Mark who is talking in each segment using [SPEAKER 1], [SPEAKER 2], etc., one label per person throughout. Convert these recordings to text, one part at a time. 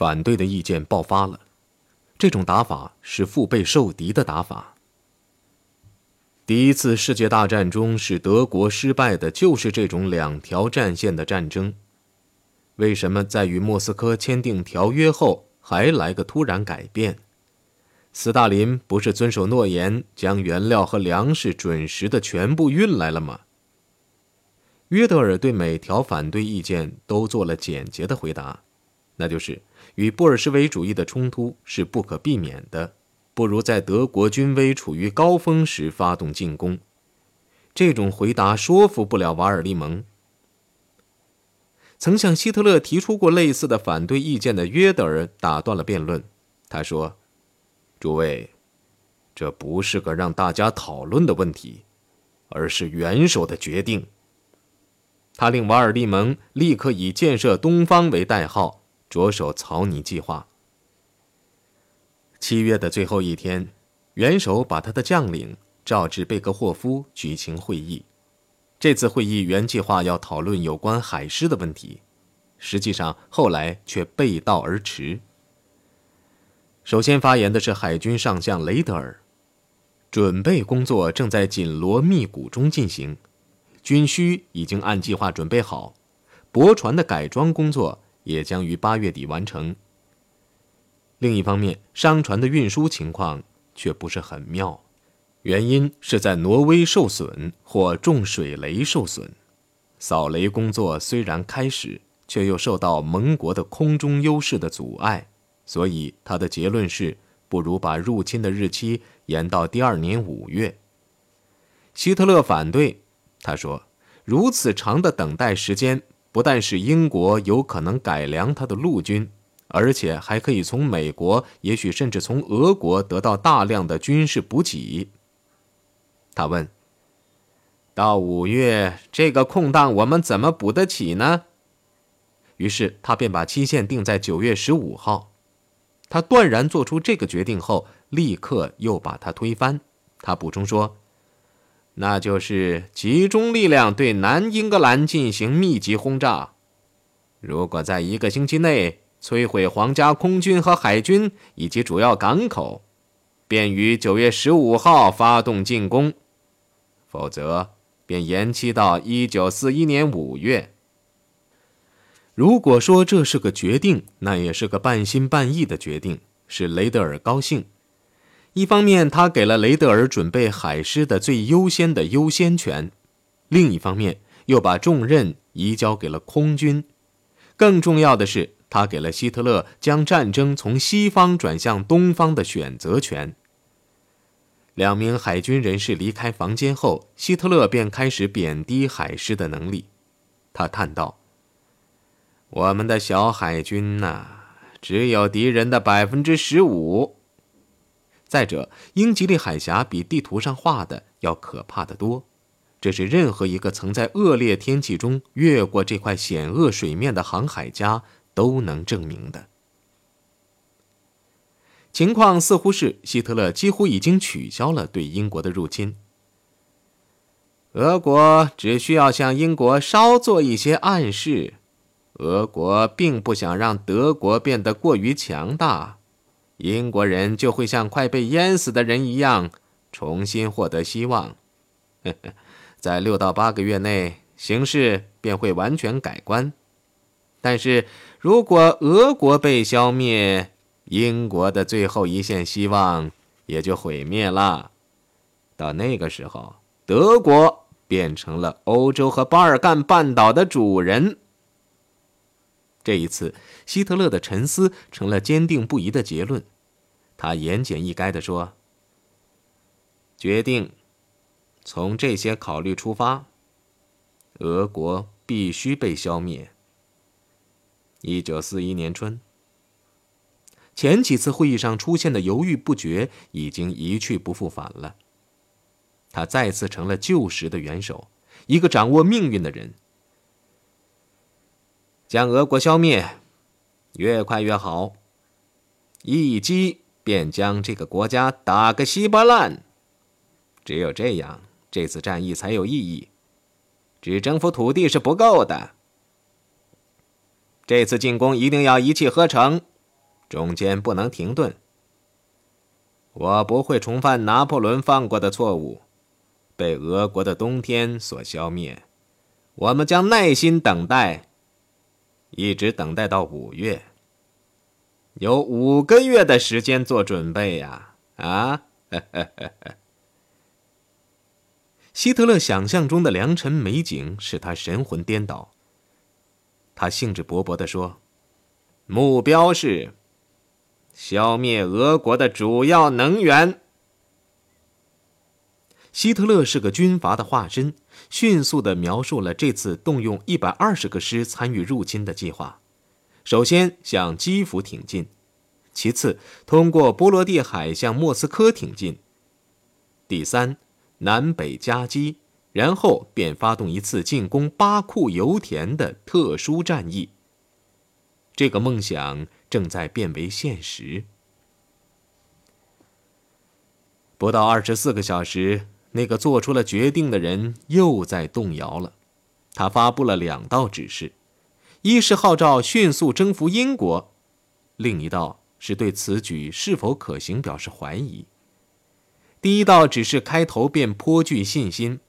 [SPEAKER 1] 反对的意见爆发了。这种打法是腹背受敌的打法。第一次世界大战中使德国失败的就是这种两条战线的战争。为什么在与莫斯科签订条约后还来个突然改变？斯大林不是遵守诺言，将原料和粮食准时的全部运来了吗？约德尔对每条反对意见都做了简洁的回答，那就是与布尔什维主义的冲突是不可避免的，不如在德国军威处于高峰时发动进攻。这种回答说服不了瓦尔利蒙。曾向希特勒提出过类似的反对意见的约德尔打断了辩论，他说。诸位，这不是个让大家讨论的问题，而是元首的决定。他令瓦尔利蒙立刻以建设东方为代号，着手草拟计划。七月的最后一天，元首把他的将领召至贝格霍夫举行会议。这次会议原计划要讨论有关海狮的问题，实际上后来却背道而驰。首先发言的是海军上将雷德尔，准备工作正在紧锣密鼓中进行，军需已经按计划准备好，驳船的改装工作也将于八月底完成。另一方面，商船的运输情况却不是很妙，原因是在挪威受损或重水雷受损，扫雷工作虽然开始，却又受到盟国的空中优势的阻碍。所以他的结论是，不如把入侵的日期延到第二年五月。希特勒反对，他说，如此长的等待时间，不但使英国有可能改良他的陆军，而且还可以从美国，也许甚至从俄国得到大量的军事补给。他问：“到五月这个空档，我们怎么补得起呢？”于是他便把期限定在九月十五号。他断然做出这个决定后，立刻又把它推翻。他补充说：“那就是集中力量对南英格兰进行密集轰炸。如果在一个星期内摧毁皇家空军和海军以及主要港口，便于九月十五号发动进攻；否则，便延期到一九四一年五月。”如果说这是个决定，那也是个半心半意的决定，使雷德尔高兴。一方面，他给了雷德尔准备海狮的最优先的优先权；另一方面，又把重任移交给了空军。更重要的是，他给了希特勒将战争从西方转向东方的选择权。两名海军人士离开房间后，希特勒便开始贬低海狮的能力。他叹道。我们的小海军呐，只有敌人的百分之十五。再者，英吉利海峡比地图上画的要可怕的多，这是任何一个曾在恶劣天气中越过这块险恶水面的航海家都能证明的。情况似乎是，希特勒几乎已经取消了对英国的入侵，俄国只需要向英国稍做一些暗示。俄国并不想让德国变得过于强大，英国人就会像快被淹死的人一样重新获得希望。在六到八个月内，形势便会完全改观。但是如果俄国被消灭，英国的最后一线希望也就毁灭了。到那个时候，德国变成了欧洲和巴尔干半岛的主人。这一次，希特勒的沉思成了坚定不移的结论。他言简意赅地说：“决定从这些考虑出发，俄国必须被消灭。”一九四一年春，前几次会议上出现的犹豫不决已经一去不复返了。他再次成了旧时的元首，一个掌握命运的人。将俄国消灭，越快越好。一击便将这个国家打个稀巴烂。只有这样，这次战役才有意义。只征服土地是不够的。这次进攻一定要一气呵成，中间不能停顿。我不会重犯拿破仑犯过的错误，被俄国的冬天所消灭。我们将耐心等待，一直等待到五月。有五个月的时间做准备呀！啊，
[SPEAKER 2] 希特勒想象中的良辰美景使他神魂颠倒。他兴致勃勃地说：“
[SPEAKER 1] 目标是。”消灭俄国的主要能源。
[SPEAKER 2] 希特勒是个军阀的化身，迅速的描述了这次动用一百二十个师参与入侵的计划。首先向基辅挺进，其次通过波罗的海向莫斯科挺进，第三南北夹击，然后便发动一次进攻巴库油田的特殊战役。这个梦想。正在变为现实。不到二十四个小时，那个做出了决定的人又在动摇了。他发布了两道指示：一是号召迅速征服英国；另一道是对此举是否可行表示怀疑。第一道指示开头便颇具信心，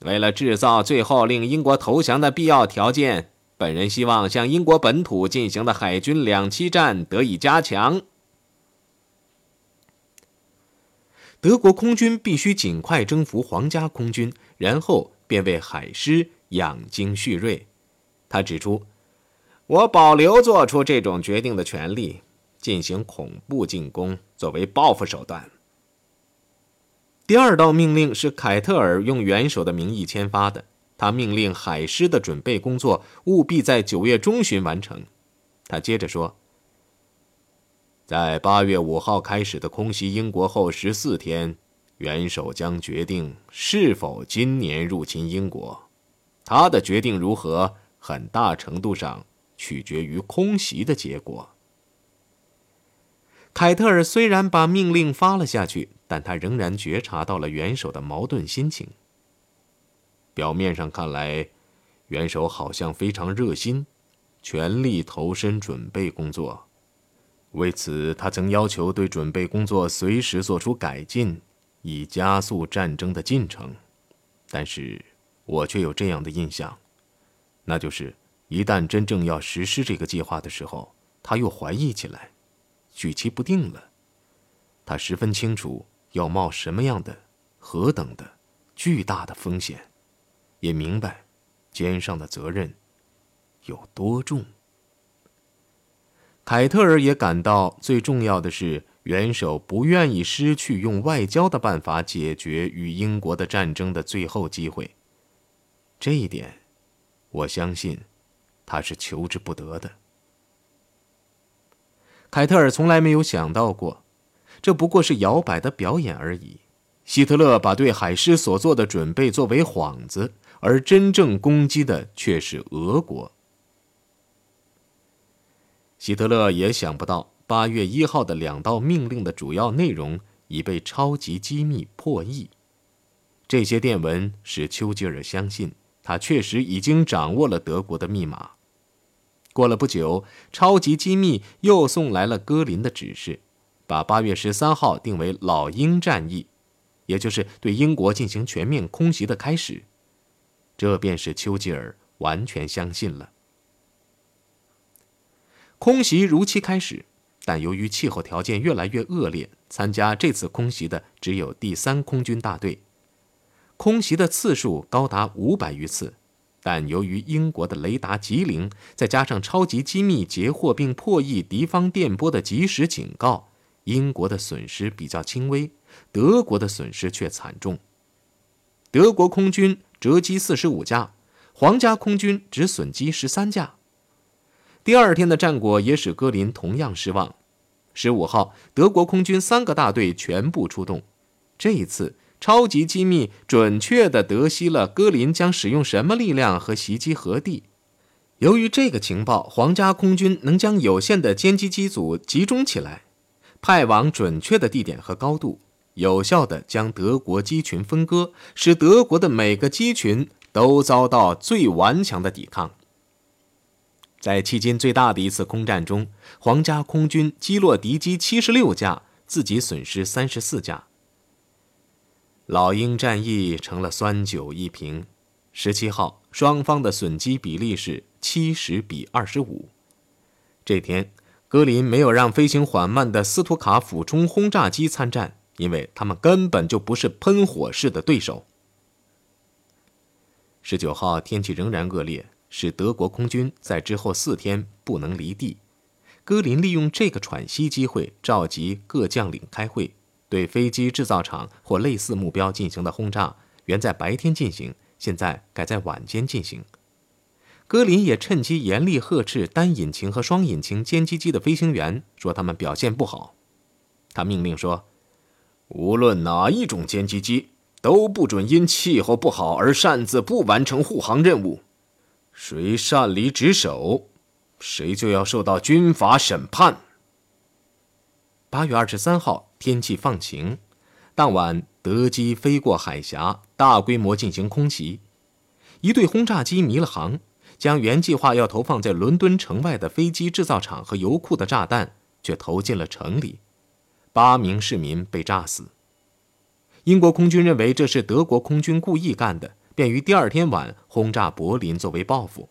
[SPEAKER 2] 为了制造最后令英国投降的必要条件。本人希望向英国本土进行的海军两栖战得以加强。德国空军必须尽快征服皇家空军，然后便为海狮养精蓄锐。他指出：“我保留做出这种决定的权利，进行恐怖进攻作为报复手段。”第二道命令是凯特尔用元首的名义签发的。他命令海狮的准备工作务必在九月中旬完成。他接着说：“在八月五号开始的空袭英国后十四天，元首将决定是否今年入侵英国。他的决定如何，很大程度上取决于空袭的结果。”凯特尔虽然把命令发了下去，但他仍然觉察到了元首的矛盾心情。表面上看来，元首好像非常热心，全力投身准备工作。为此，他曾要求对准备工作随时做出改进，以加速战争的进程。但是，我却有这样的印象，那就是一旦真正要实施这个计划的时候，他又怀疑起来，举棋不定了。他十分清楚要冒什么样的、何等的巨大的风险。也明白，肩上的责任有多重。凯特尔也感到，最重要的是，元首不愿意失去用外交的办法解决与英国的战争的最后机会。这一点，我相信，他是求之不得的。凯特尔从来没有想到过，这不过是摇摆的表演而已。希特勒把对海狮所做的准备作为幌子。而真正攻击的却是俄国。希特勒也想不到，八月一号的两道命令的主要内容已被超级机密破译。这些电文使丘吉尔相信，他确实已经掌握了德国的密码。过了不久，超级机密又送来了戈林的指示，把八月十三号定为老鹰战役，也就是对英国进行全面空袭的开始。这便是丘吉尔完全相信了。空袭如期开始，但由于气候条件越来越恶劣，参加这次空袭的只有第三空军大队。空袭的次数高达五百余次，但由于英国的雷达极灵，再加上超级机密截获并破译敌方电波的及时警告，英国的损失比较轻微，德国的损失却惨重。德国空军。折机四十五架，皇家空军只损机十三架。第二天的战果也使戈林同样失望。十五号，德国空军三个大队全部出动。这一次，超级机密准确地得悉了戈林将使用什么力量和袭击何地。由于这个情报，皇家空军能将有限的歼击机组集中起来，派往准确的地点和高度。有效地将德国机群分割，使德国的每个机群都遭到最顽强的抵抗。
[SPEAKER 1] 在迄今最大的一次空战中，皇家空军击落敌机七十六架，自己损失三十四架。老鹰战役成了酸酒一瓶。十七号，双方的损机比例是七十比二十五。这天，格林没有让飞行缓慢的斯图卡俯冲轰炸机参战，因为他们根本就不是喷火式的对手。十九号，天气仍然恶劣。使德国空军在之后四天不能离地。戈林利用这个喘息机会，召集各将领开会，对飞机制造厂或类似目标进行的轰炸，原在白天进行，现在改在晚间进行。戈林也趁机严厉呵斥单引擎和双引擎歼击机的飞行员，说他们表现不好。他命令说：“无论哪一种歼击机，都不准因气候不好而擅自不完成护航任务。”谁擅离职守，谁就要受到军法审判。八月二十三号，天气放晴，当晚德机飞过海峡，大规模进行空袭。一队轰炸机迷了航，将原计划要投放在伦敦城外的飞机制造厂和油库的炸弹，却投进了城里，八名市民被炸死。英国空军认为这是德国空军故意干的。便于第二天晚轰炸柏林作为报复。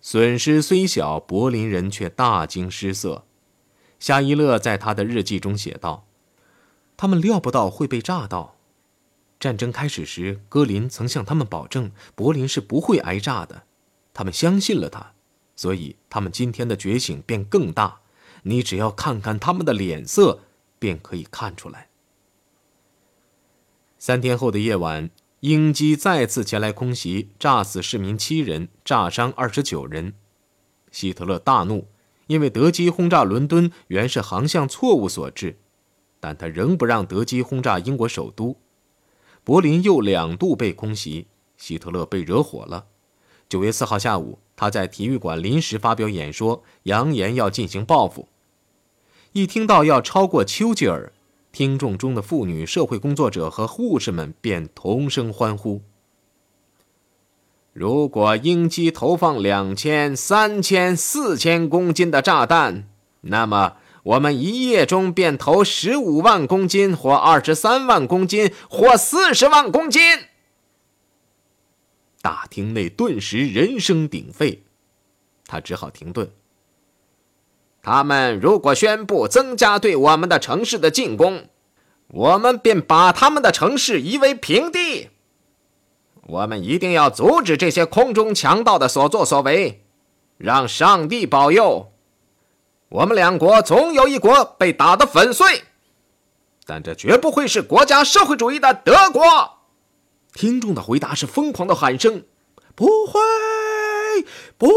[SPEAKER 1] 损失虽小，柏林人却大惊失色。夏伊勒在他的日记中写道：“他们料不到会被炸到。战争开始时，戈林曾向他们保证柏林是不会挨炸的，他们相信了他，所以他们今天的觉醒便更大。你只要看看他们的脸色，便可以看出来。”三天后的夜晚。英机再次前来空袭，炸死市民七人，炸伤二十九人。希特勒大怒，因为德机轰炸伦敦原是航向错误所致，但他仍不让德机轰炸英国首都。柏林又两度被空袭，希特勒被惹火了。九月四号下午，他在体育馆临时发表演说，扬言要进行报复。一听到要超过丘吉尔。听众中的妇女、社会工作者和护士们便同声欢呼。如果英机投放两千、三千、四千公斤的炸弹，那么我们一夜中便投十五万公斤，或二十三万公斤，或四十万公斤。大厅内顿时人声鼎沸，他只好停顿。他们如果宣布增加对我们的城市的进攻，我们便把他们的城市夷为平地。我们一定要阻止这些空中强盗的所作所为，让上帝保佑，我们两国总有一国被打得粉碎，但这绝不会是国家社会主义的德国。听众的回答是疯狂的喊声：“不会，不会。”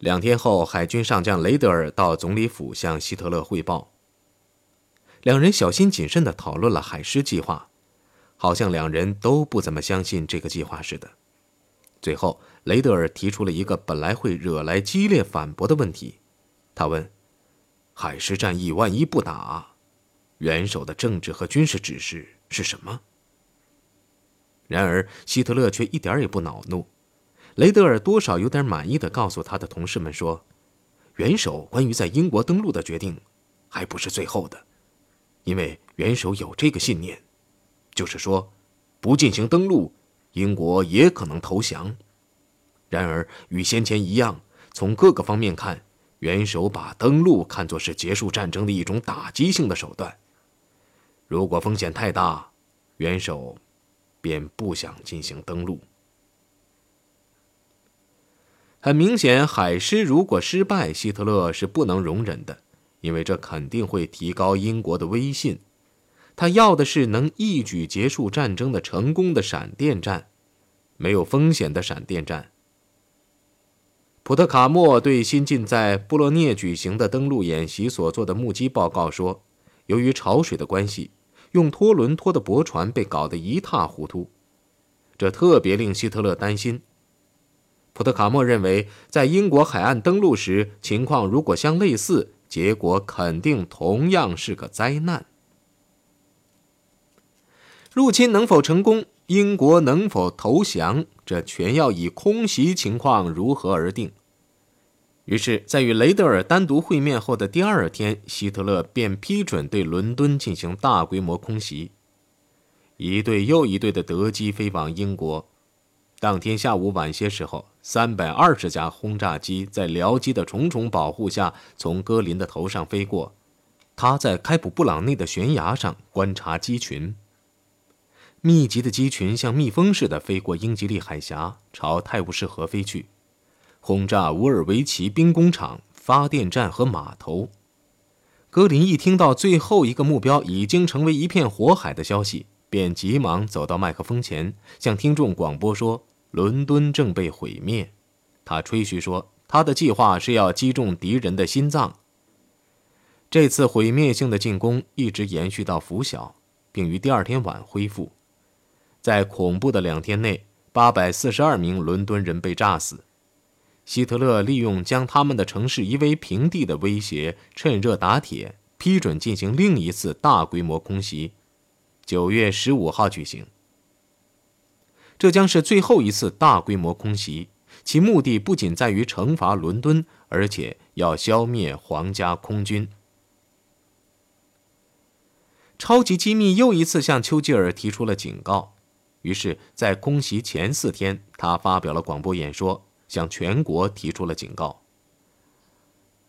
[SPEAKER 1] 两天后，海军上将雷德尔到总理府向希特勒汇报。两人小心谨慎地讨论了海狮计划，好像两人都不怎么相信这个计划似的。最后，雷德尔提出了一个本来会惹来激烈反驳的问题。他问：“海狮战役万一不打，元首的政治和军事指示是什么？”然而，希特勒却一点也不恼怒。雷德尔多少有点满意的告诉他的同事们说：“元首关于在英国登陆的决定，还不是最后的，因为元首有这个信念，就是说，不进行登陆，英国也可能投降。然而与先前一样，从各个方面看，元首把登陆看作是结束战争的一种打击性的手段。如果风险太大，元首便不想进行登陆。”很明显，海狮如果失败，希特勒是不能容忍的，因为这肯定会提高英国的威信。他要的是能一举结束战争的成功的闪电战，没有风险的闪电战。普特卡莫对新近在布洛涅举行的登陆演习所做的目击报告说：“由于潮水的关系，用拖轮拖的驳船被搞得一塌糊涂，这特别令希特勒担心。”普特卡莫认为，在英国海岸登陆时，情况如果相类似，结果肯定同样是个灾难。入侵能否成功，英国能否投降，这全要以空袭情况如何而定。于是，在与雷德尔单独会面后的第二天，希特勒便批准对伦敦进行大规模空袭。一队又一队的德机飞往英国。当天下午晚些时候，三百二十架轰炸机在僚机的重重保护下从戈林的头上飞过。他在开普布朗内的悬崖上观察机群。密集的机群像蜜蜂似的飞过英吉利海峡，朝泰晤士河飞去，轰炸乌尔维奇兵工厂、发电站和码头。格林一听到最后一个目标已经成为一片火海的消息，便急忙走到麦克风前，向听众广播说：“伦敦正被毁灭。”他吹嘘说，他的计划是要击中敌人的心脏。这次毁灭性的进攻一直延续到拂晓，并于第二天晚恢复。在恐怖的两天内，八百四十二名伦敦人被炸死。希特勒利用将他们的城市夷为平地的威胁，趁热打铁，批准进行另一次大规模空袭，九月十五号举行。这将是最后一次大规模空袭，其目的不仅在于惩罚伦敦，而且要消灭皇家空军。超级机密又一次向丘吉尔提出了警告。于是，在空袭前四天，他发表了广播演说，向全国提出了警告。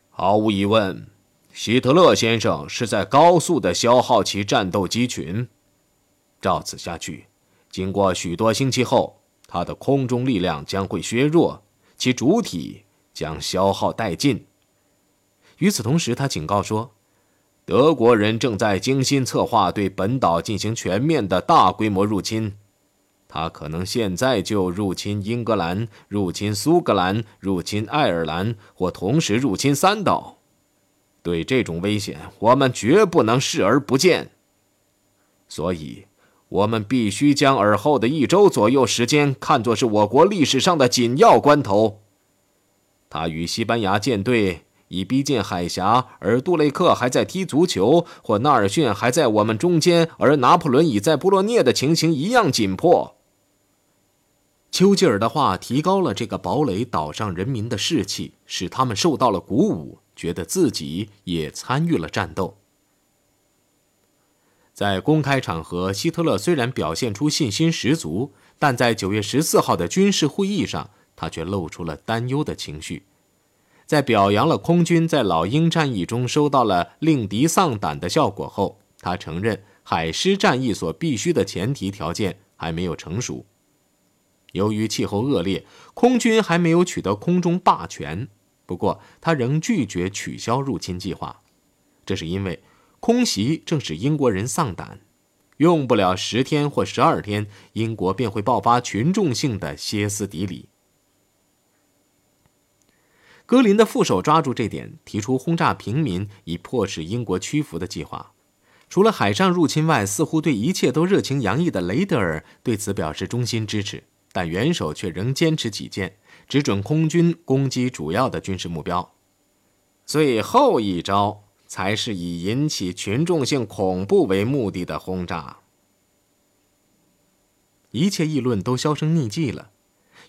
[SPEAKER 1] 毫无疑问，希特勒先生是在高速的消耗其战斗机群。照此下去，经过许多星期后，他的空中力量将会削弱，其主体将消耗殆尽。与此同时，他警告说，德国人正在精心策划对本岛进行全面的大规模入侵。他可能现在就入侵英格兰，入侵苏格兰，入侵爱尔兰，或同时入侵三岛。对这种危险，我们绝不能视而不见。所以，我们必须将尔后的一周左右时间看作是我国历史上的紧要关头。他与西班牙舰队已逼近海峡，而杜雷克还在踢足球，或纳尔逊还在我们中间，而拿破仑已在布洛涅的情形一样紧迫。丘吉尔的话提高了这个堡垒岛上人民的士气，使他们受到了鼓舞，觉得自己也参与了战斗。在公开场合，希特勒虽然表现出信心十足，但在九月十四号的军事会议上，他却露出了担忧的情绪。在表扬了空军在老鹰战役中收到了令敌丧胆的效果后，他承认海狮战役所必须的前提条件还没有成熟。由于气候恶劣，空军还没有取得空中霸权。不过，他仍拒绝取消入侵计划，这是因为空袭正使英国人丧胆，用不了十天或十二天，英国便会爆发群众性的歇斯底里。格林的副手抓住这点，提出轰炸平民以迫使英国屈服的计划。除了海上入侵外，似乎对一切都热情洋溢的雷德尔对此表示衷心支持。但元首却仍坚持己见，只准空军攻击主要的军事目标。最后一招才是以引起群众性恐怖为目的的轰炸。一切议论都销声匿迹了。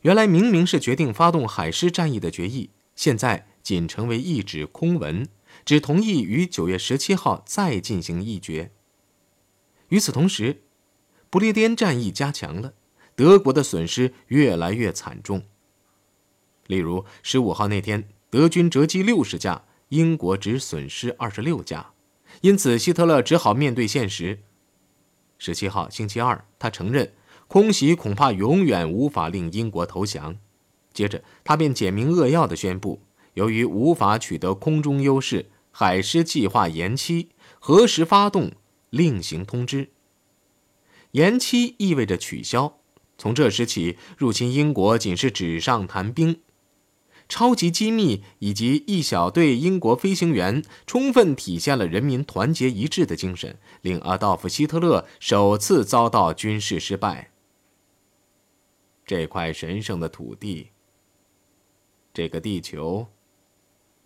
[SPEAKER 1] 原来明明是决定发动海狮战役的决议，现在仅成为一纸空文，只同意于九月十七号再进行议决。与此同时，不列颠战役加强了。德国的损失越来越惨重。例如，十五号那天，德军折击六十架，英国只损失二十六架，因此希特勒只好面对现实。十七号星期二，他承认空袭恐怕永远无法令英国投降。接着，他便简明扼要地宣布，由于无法取得空中优势，海狮计划延期，何时发动另行通知。延期意味着取消。从这时起，入侵英国仅是纸上谈兵。超级机密以及一小队英国飞行员，充分体现了人民团结一致的精神，令阿道夫·希特勒首次遭到军事失败。这块神圣的土地，这个地球，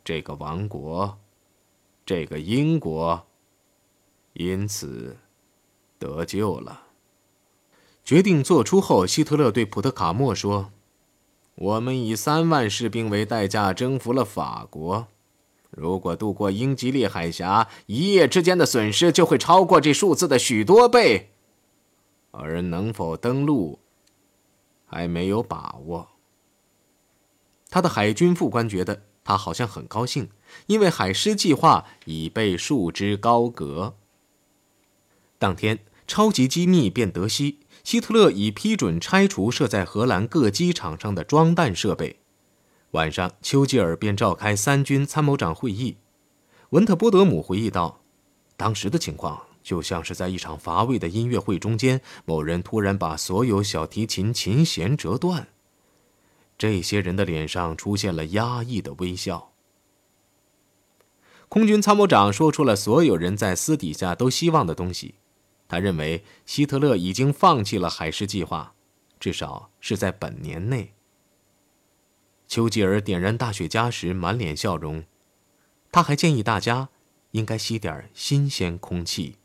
[SPEAKER 1] 这个王国，这个英国，因此得救了。决定做出后，希特勒对普特卡默说：“我们以三万士兵为代价征服了法国。如果渡过英吉利海峡，一夜之间的损失就会超过这数字的许多倍。而能否登陆，还没有把握。”他的海军副官觉得他好像很高兴，因为海狮计划已被束之高阁。当天，超级机密便得悉，希特勒已批准拆除设在荷兰各机场上的装弹设备。晚上，丘吉尔便召开三军参谋长会议。文特波德姆回忆道：“当时的情况就像是在一场乏味的音乐会中间，某人突然把所有小提琴琴弦折断。”这些人的脸上出现了压抑的微笑。空军参谋长说出了所有人在私底下都希望的东西。他认为希特勒已经放弃了海狮计划，至少是在本年内。丘吉尔点燃大雪茄时满脸笑容，他还建议大家应该吸点新鲜空气。